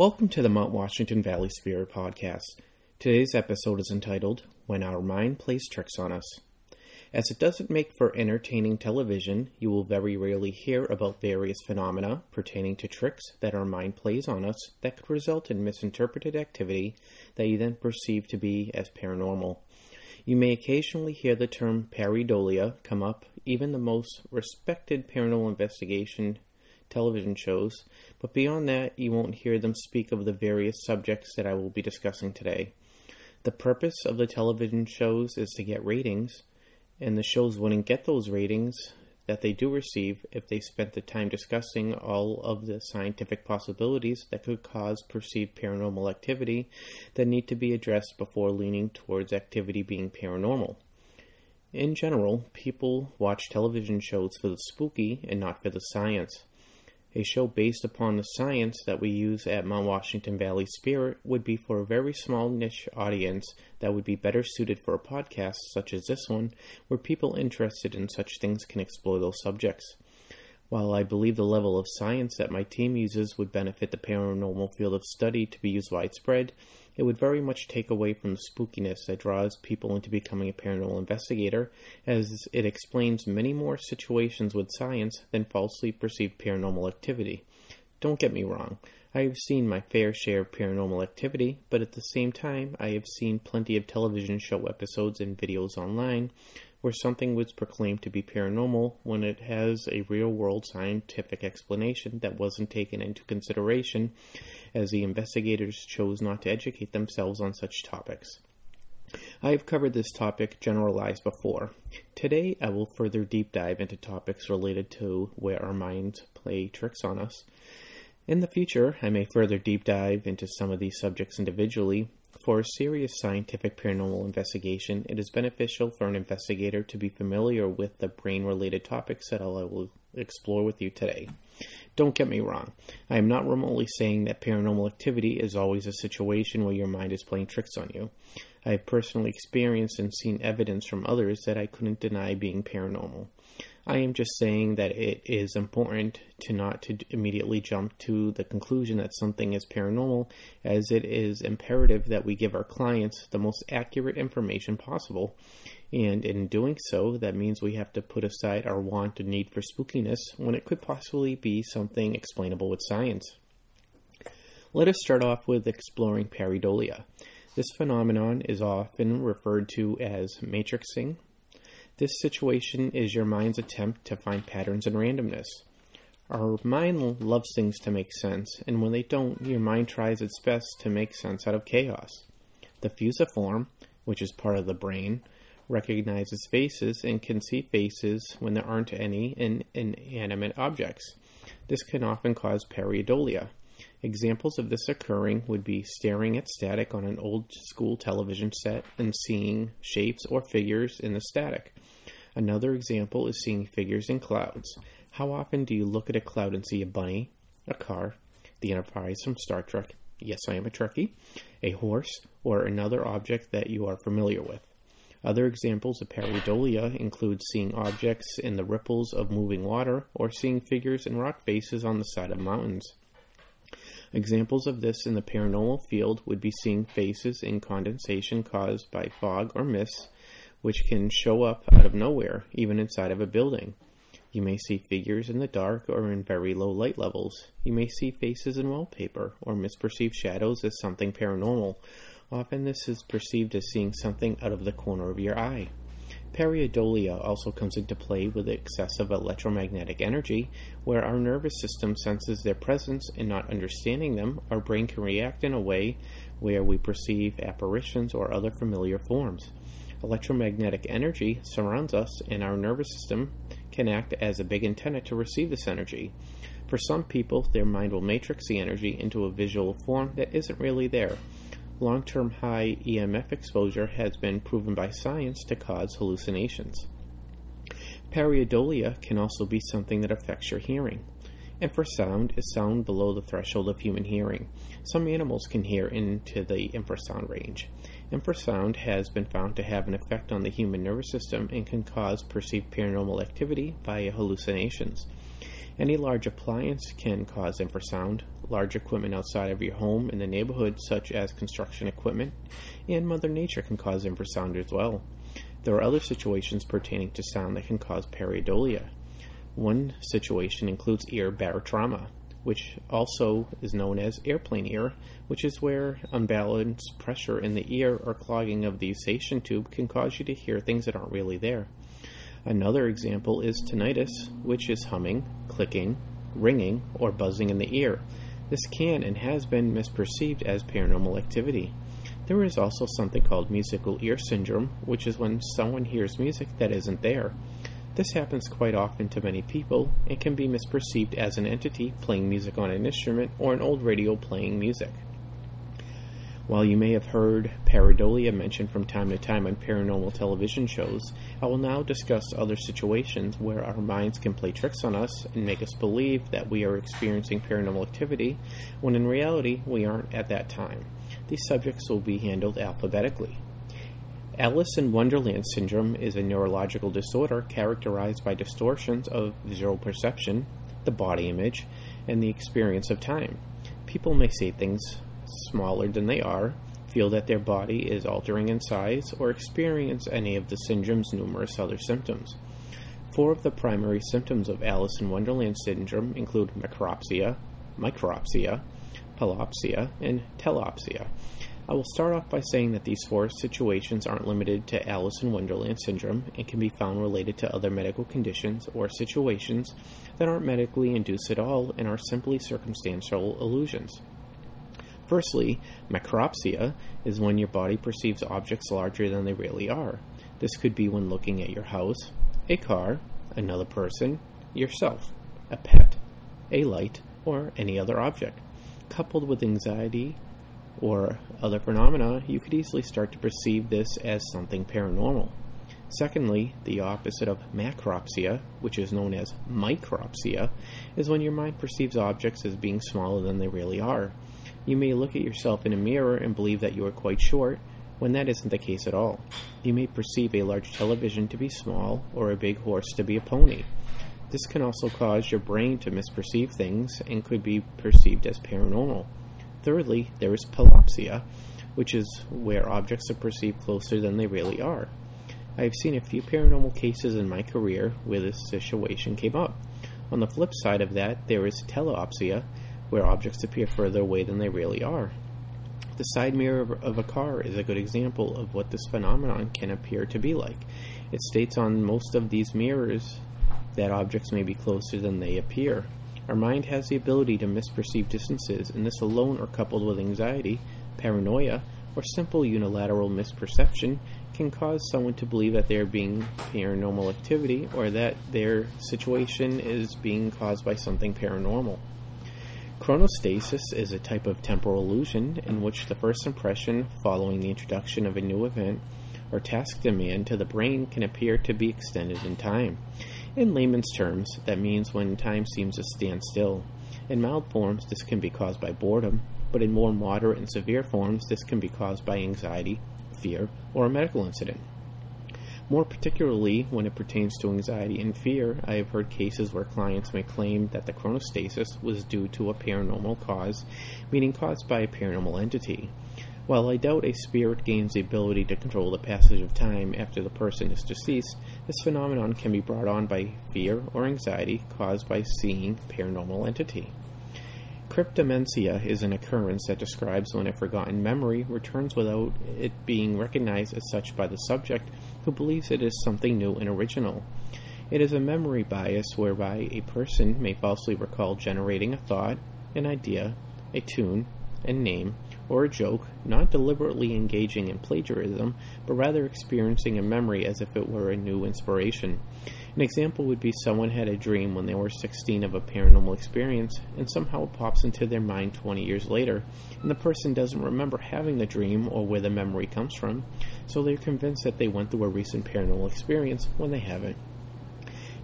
Welcome to the Mount Washington Valley Spirit Podcast. Today's episode is entitled When Our Mind Plays Tricks on Us. As it doesn't make for entertaining television, you will very rarely hear about various phenomena pertaining to tricks that our mind plays on us that could result in misinterpreted activity that you then perceive to be as paranormal. You may occasionally hear the term pareidolia come up, even the most respected paranormal investigation television shows, but beyond that, you won't hear them speak of the various subjects that I will be discussing today. The purpose of the television shows is to get ratings, and the shows wouldn't get those ratings that they do receive if they spent the time discussing all of the scientific possibilities that could cause perceived paranormal activity that need to be addressed before leaning towards activity being paranormal. In general, people watch television shows for the spooky and not for the science. A show based upon the science that we use at Mount Washington Valley Spirit would be for a very small niche audience that would be better suited for a podcast such as this one, where people interested in such things can explore those subjects. While I believe the level of science that my team uses would benefit the paranormal field of study to be used widespread, it would very much take away from the spookiness that draws people into becoming a paranormal investigator, as it explains many more situations with science than falsely perceived paranormal activity. Don't get me wrong, I have seen my fair share of paranormal activity, but at the same time, I have seen plenty of television show episodes and videos online where something was proclaimed to be paranormal when it has a real world scientific explanation that wasn't taken into consideration as the investigators chose not to educate themselves on such topics. I have covered this topic generalized before. Today, I will further deep dive into topics related to where our minds play tricks on us. In the future, I may further deep dive into some of these subjects individually. For a serious scientific paranormal investigation, it is beneficial for an investigator to be familiar with the brain related topics that I will explore with you today. Don't get me wrong. I am not remotely saying that paranormal activity is always a situation where your mind is playing tricks on you. I have personally experienced and seen evidence from others that I couldn't deny being paranormal. I am just saying that it is important to not to immediately jump to the conclusion that something is paranormal as it is imperative that we give our clients the most accurate information possible. And in doing so, that means we have to put aside our want and need for spookiness when it could possibly be something explainable with science. Let us start off with exploring pareidolia. This phenomenon is often referred to as matrixing. This situation is your mind's attempt to find patterns in randomness. Our mind loves things to make sense, and when they don't, your mind tries its best to make sense out of chaos. The fusiform, which is part of the brain, recognizes faces and can see faces when there aren't any in inanimate objects. This can often cause pareidolia. Examples of this occurring would be staring at static on an old school television set and seeing shapes or figures in the static. Another example is seeing figures in clouds. How often do you look at a cloud and see a bunny, a car, the Enterprise from Star Trek, yes, I am a Trekkie, a horse, or another object that you are familiar with? Other examples of pareidolia include seeing objects in the ripples of moving water or seeing figures in rock faces on the side of mountains. Examples of this in the paranormal field would be seeing faces in condensation caused by fog or mist, which can show up out of nowhere, even inside of a building. You may see figures in the dark or in very low light levels. You may see faces in wallpaper or misperceive shadows as something paranormal, Often this is perceived as seeing something out of the corner of your eye. Pareidolia also comes into play with excessive electromagnetic energy, where our nervous system senses their presence and not understanding them, our brain can react in a way where we perceive apparitions or other familiar forms. Electromagnetic energy surrounds us, and our nervous system can act as a big antenna to receive this energy. For some people, their mind will matrix the energy into a visual form that isn't really there long term high EMF exposure has been proven by science to cause hallucinations. Pareidolia can also be something that affects your hearing. Infrasound is sound below the threshold of human hearing. Some animals can hear into the infrasound range. Infrasound has been found to have an effect on the human nervous system and can cause perceived paranormal activity via hallucinations. Any large appliance can cause infrasound, large equipment outside of your home in the neighborhood, such as construction equipment, and Mother Nature can cause infrasound as well. There are other situations pertaining to sound that can cause pareidolia. One situation includes ear barotrauma, which also is known as airplane ear, which is where unbalanced pressure in the ear or clogging of the eustachian tube can cause you to hear things that aren't really there. Another example is tinnitus, which is humming, clicking, ringing, or buzzing in the ear. This can and has been misperceived as paranormal activity. There is also something called musical ear syndrome, which is when someone hears music that isn't there. This happens quite often to many people and can be misperceived as an entity playing music on an instrument or an old radio playing music. While you may have heard pareidolia mentioned from time to time on paranormal television shows, I will now discuss other situations where our minds can play tricks on us and make us believe that we are experiencing paranormal activity when in reality we aren't at that time. These subjects will be handled alphabetically. Alice in Wonderland syndrome is a neurological disorder characterized by distortions of visual perception, the body image, and the experience of time. People may see things smaller than they are, feel that their body is altering in size, or experience any of the syndrome's numerous other symptoms. Four of the primary symptoms of Alice in Wonderland syndrome include macropsia, micropsia, pelopsia, and teleopsia. I will start off by saying that these four situations aren't limited to Alice in Wonderland syndrome and can be found related to other medical conditions or situations that aren't medically induced at all and are simply circumstantial illusions. Firstly, macropsia is when your body perceives objects larger than they really are. This could be when looking at your house, a car, another person, yourself, a pet, a light, or any other object. Coupled with anxiety or other phenomena, you could easily start to perceive this as something paranormal. Secondly, the opposite of macropsia, which is known as micropsia, is when your mind perceives objects as being smaller than they really are. You may look at yourself in a mirror and believe that you are quite short, when that isn't the case at all. You may perceive a large television to be small or a big horse to be a pony. This can also cause your brain to misperceive things and could be perceived as paranormal. Thirdly, there is pelopsia, which is where objects are perceived closer than they really are. I have seen a few paranormal cases in my career where this situation came up. On the flip side of that, there is teleopsia, where objects appear further away than they really are. The side mirror of a car is a good example of what this phenomenon can appear to be like. It states on most of these mirrors that objects may be closer than they appear. Our mind has the ability to misperceive distances, and this alone, or coupled with anxiety, paranoia, or simple unilateral misperception, can cause someone to believe that they are being paranormal activity or that their situation is being caused by something paranormal. Chronostasis is a type of temporal illusion in which the first impression following the introduction of a new event or task demand to the brain can appear to be extended in time. In layman's terms, that means when time seems to stand still. In mild forms, this can be caused by boredom, but in more moderate and severe forms, this can be caused by anxiety, fear, or a medical incident. More particularly when it pertains to anxiety and fear, I have heard cases where clients may claim that the chronostasis was due to a paranormal cause, meaning caused by a paranormal entity. While I doubt a spirit gains the ability to control the passage of time after the person is deceased, this phenomenon can be brought on by fear or anxiety caused by seeing paranormal entity. Cryptodementia is an occurrence that describes when a forgotten memory returns without it being recognized as such by the subject who believes it is something new and original. It is a memory bias whereby a person may falsely recall generating a thought, an idea, a tune, a name, or a joke, not deliberately engaging in plagiarism, but rather experiencing a memory as if it were a new inspiration. An example would be someone had a dream when they were 16 of a paranormal experience, and somehow it pops into their mind 20 years later, and the person doesn't remember having the dream or where the memory comes from, so they're convinced that they went through a recent paranormal experience when they haven't.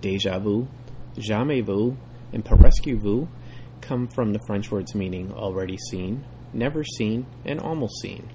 Deja vu, jamais vu, and presque vu come from the French words meaning already seen, never seen, and almost seen.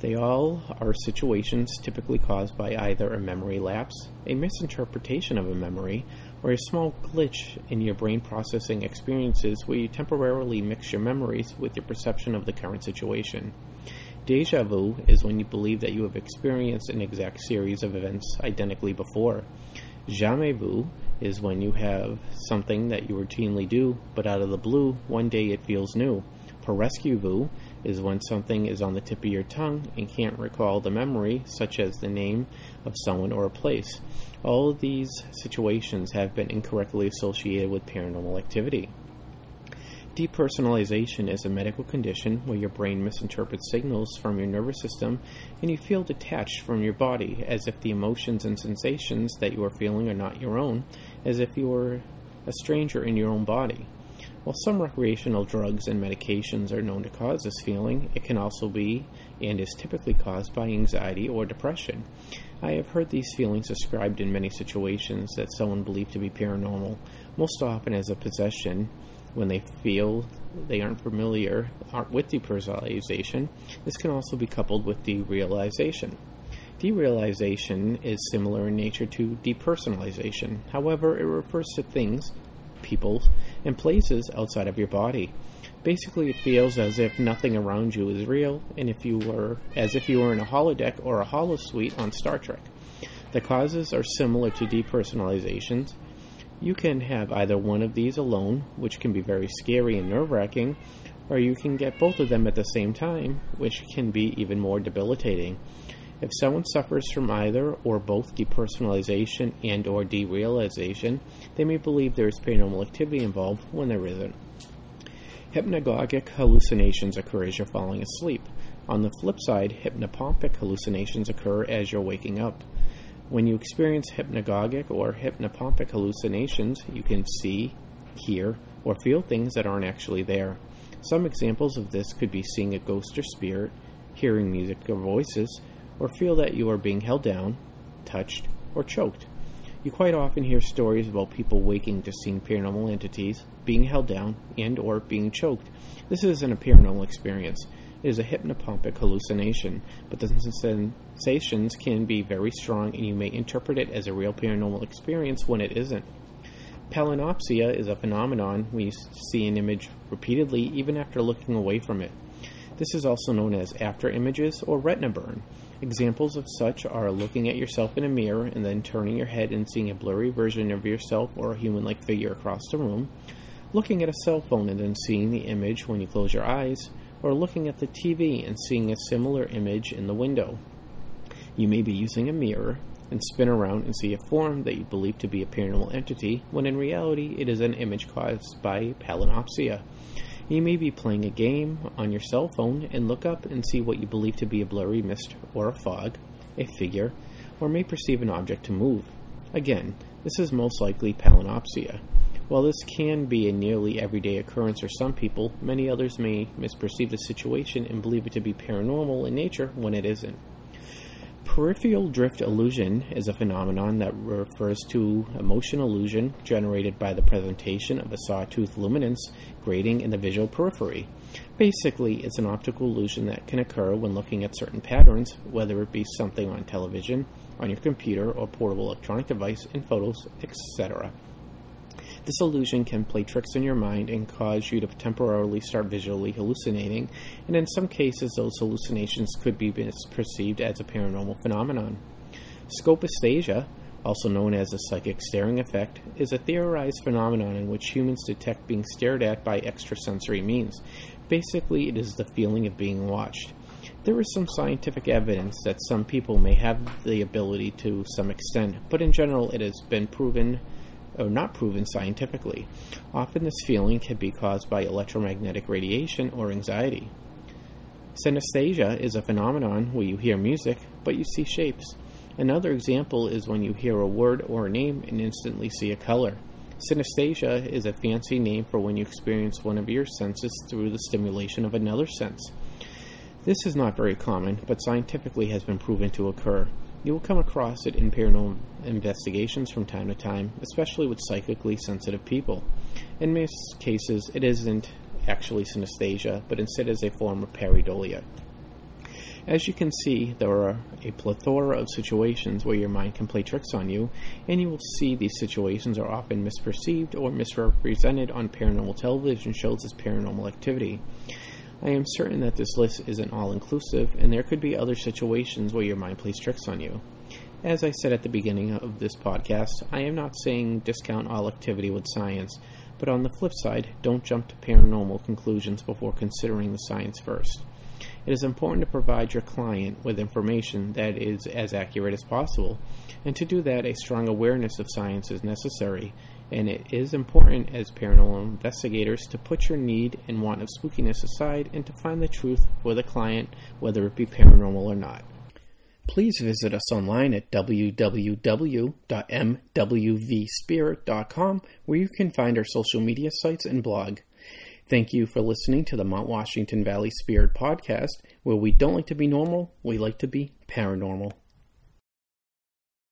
They all are situations typically caused by either a memory lapse, a misinterpretation of a memory, or a small glitch in your brain processing experiences where you temporarily mix your memories with your perception of the current situation. Deja vu is when you believe that you have experienced an exact series of events identically before. Jamais vu is when you have something that you routinely do, but out of the blue, one day it feels new. Vu is when something is on the tip of your tongue and can't recall the memory, such as the name of someone or a place. All of these situations have been incorrectly associated with paranormal activity. Depersonalization is a medical condition where your brain misinterprets signals from your nervous system and you feel detached from your body, as if the emotions and sensations that you are feeling are not your own, as if you were a stranger in your own body. While some recreational drugs and medications are known to cause this feeling, it can also be and is typically caused by anxiety or depression. I have heard these feelings described in many situations that someone believed to be paranormal, most often as a possession when they feel they aren't familiar aren't with depersonalization. This can also be coupled with derealization. Derealization is similar in nature to depersonalization. However, it refers to things, people, and places outside of your body. Basically, it feels as if nothing around you is real, and if you were as if you were in a holodeck or a holosuite on Star Trek. The causes are similar to depersonalizations, you can have either one of these alone, which can be very scary and nerve wracking, or you can get both of them at the same time, which can be even more debilitating. If someone suffers from either or both depersonalization and or derealization, they may believe there is paranormal activity involved when there isn't. Hypnagogic hallucinations occur as you're falling asleep. On the flip side, hypnopompic hallucinations occur as you're waking up. When you experience hypnagogic or hypnopompic hallucinations, you can see, hear, or feel things that aren't actually there. Some examples of this could be seeing a ghost or spirit, hearing music or voices, or feel that you are being held down, touched, or choked. You quite often hear stories about people waking to seeing paranormal entities, being held down, and or being choked. This isn't a paranormal experience. It is a hypnopompic hallucination, but the sensations can be very strong and you may interpret it as a real paranormal experience when it isn't. Palinopsia is a phenomenon we see an image repeatedly even after looking away from it. This is also known as after images or retina burn. Examples of such are looking at yourself in a mirror and then turning your head and seeing a blurry version of yourself or a human like figure across the room, looking at a cell phone and then seeing the image when you close your eyes, or looking at the TV and seeing a similar image in the window. You may be using a mirror and spin around and see a form that you believe to be a paranormal entity, when in reality it is an image caused by palinopsia. You may be playing a game on your cell phone and look up and see what you believe to be a blurry mist or a fog, a figure, or may perceive an object to move. Again, this is most likely palinopsia. While this can be a nearly everyday occurrence for some people, many others may misperceive the situation and believe it to be paranormal in nature when it isn't. Peripheral drift illusion is a phenomenon that refers to a motion illusion generated by the presentation of a sawtooth luminance grating in the visual periphery. Basically, it's an optical illusion that can occur when looking at certain patterns, whether it be something on television, on your computer, or portable electronic device, in photos, etc. This illusion can play tricks in your mind and cause you to temporarily start visually hallucinating, and in some cases, those hallucinations could be perceived as a paranormal phenomenon. Scopaesthesia, also known as the psychic staring effect, is a theorized phenomenon in which humans detect being stared at by extrasensory means. Basically, it is the feeling of being watched. There is some scientific evidence that some people may have the ability to some extent, but in general, it has been proven or not proven scientifically. Often this feeling can be caused by electromagnetic radiation or anxiety. Synesthesia is a phenomenon where you hear music, but you see shapes. Another example is when you hear a word or a name and instantly see a color. Synesthesia is a fancy name for when you experience one of your senses through the stimulation of another sense. This is not very common, but scientifically has been proven to occur. You will come across it in paranormal investigations from time to time, especially with psychically sensitive people. In most cases, it isn't actually synesthesia, but instead is a form of pareidolia. As you can see, there are a plethora of situations where your mind can play tricks on you, and you will see these situations are often misperceived or misrepresented on paranormal television shows as paranormal activity. I am certain that this list isn't all inclusive, and there could be other situations where your mind plays tricks on you. As I said at the beginning of this podcast, I am not saying discount all activity with science, but on the flip side, don't jump to paranormal conclusions before considering the science first. It is important to provide your client with information that is as accurate as possible, and to do that, a strong awareness of science is necessary, and it is important as paranormal investigators to put your need and want of spookiness aside and to find the truth for the client, whether it be paranormal or not. Please visit us online at www.mwvspirit.com where you can find our social media sites and blog. Thank you for listening to the Mount Washington Valley Spirit Podcast, where we don't like to be normal, we like to be paranormal.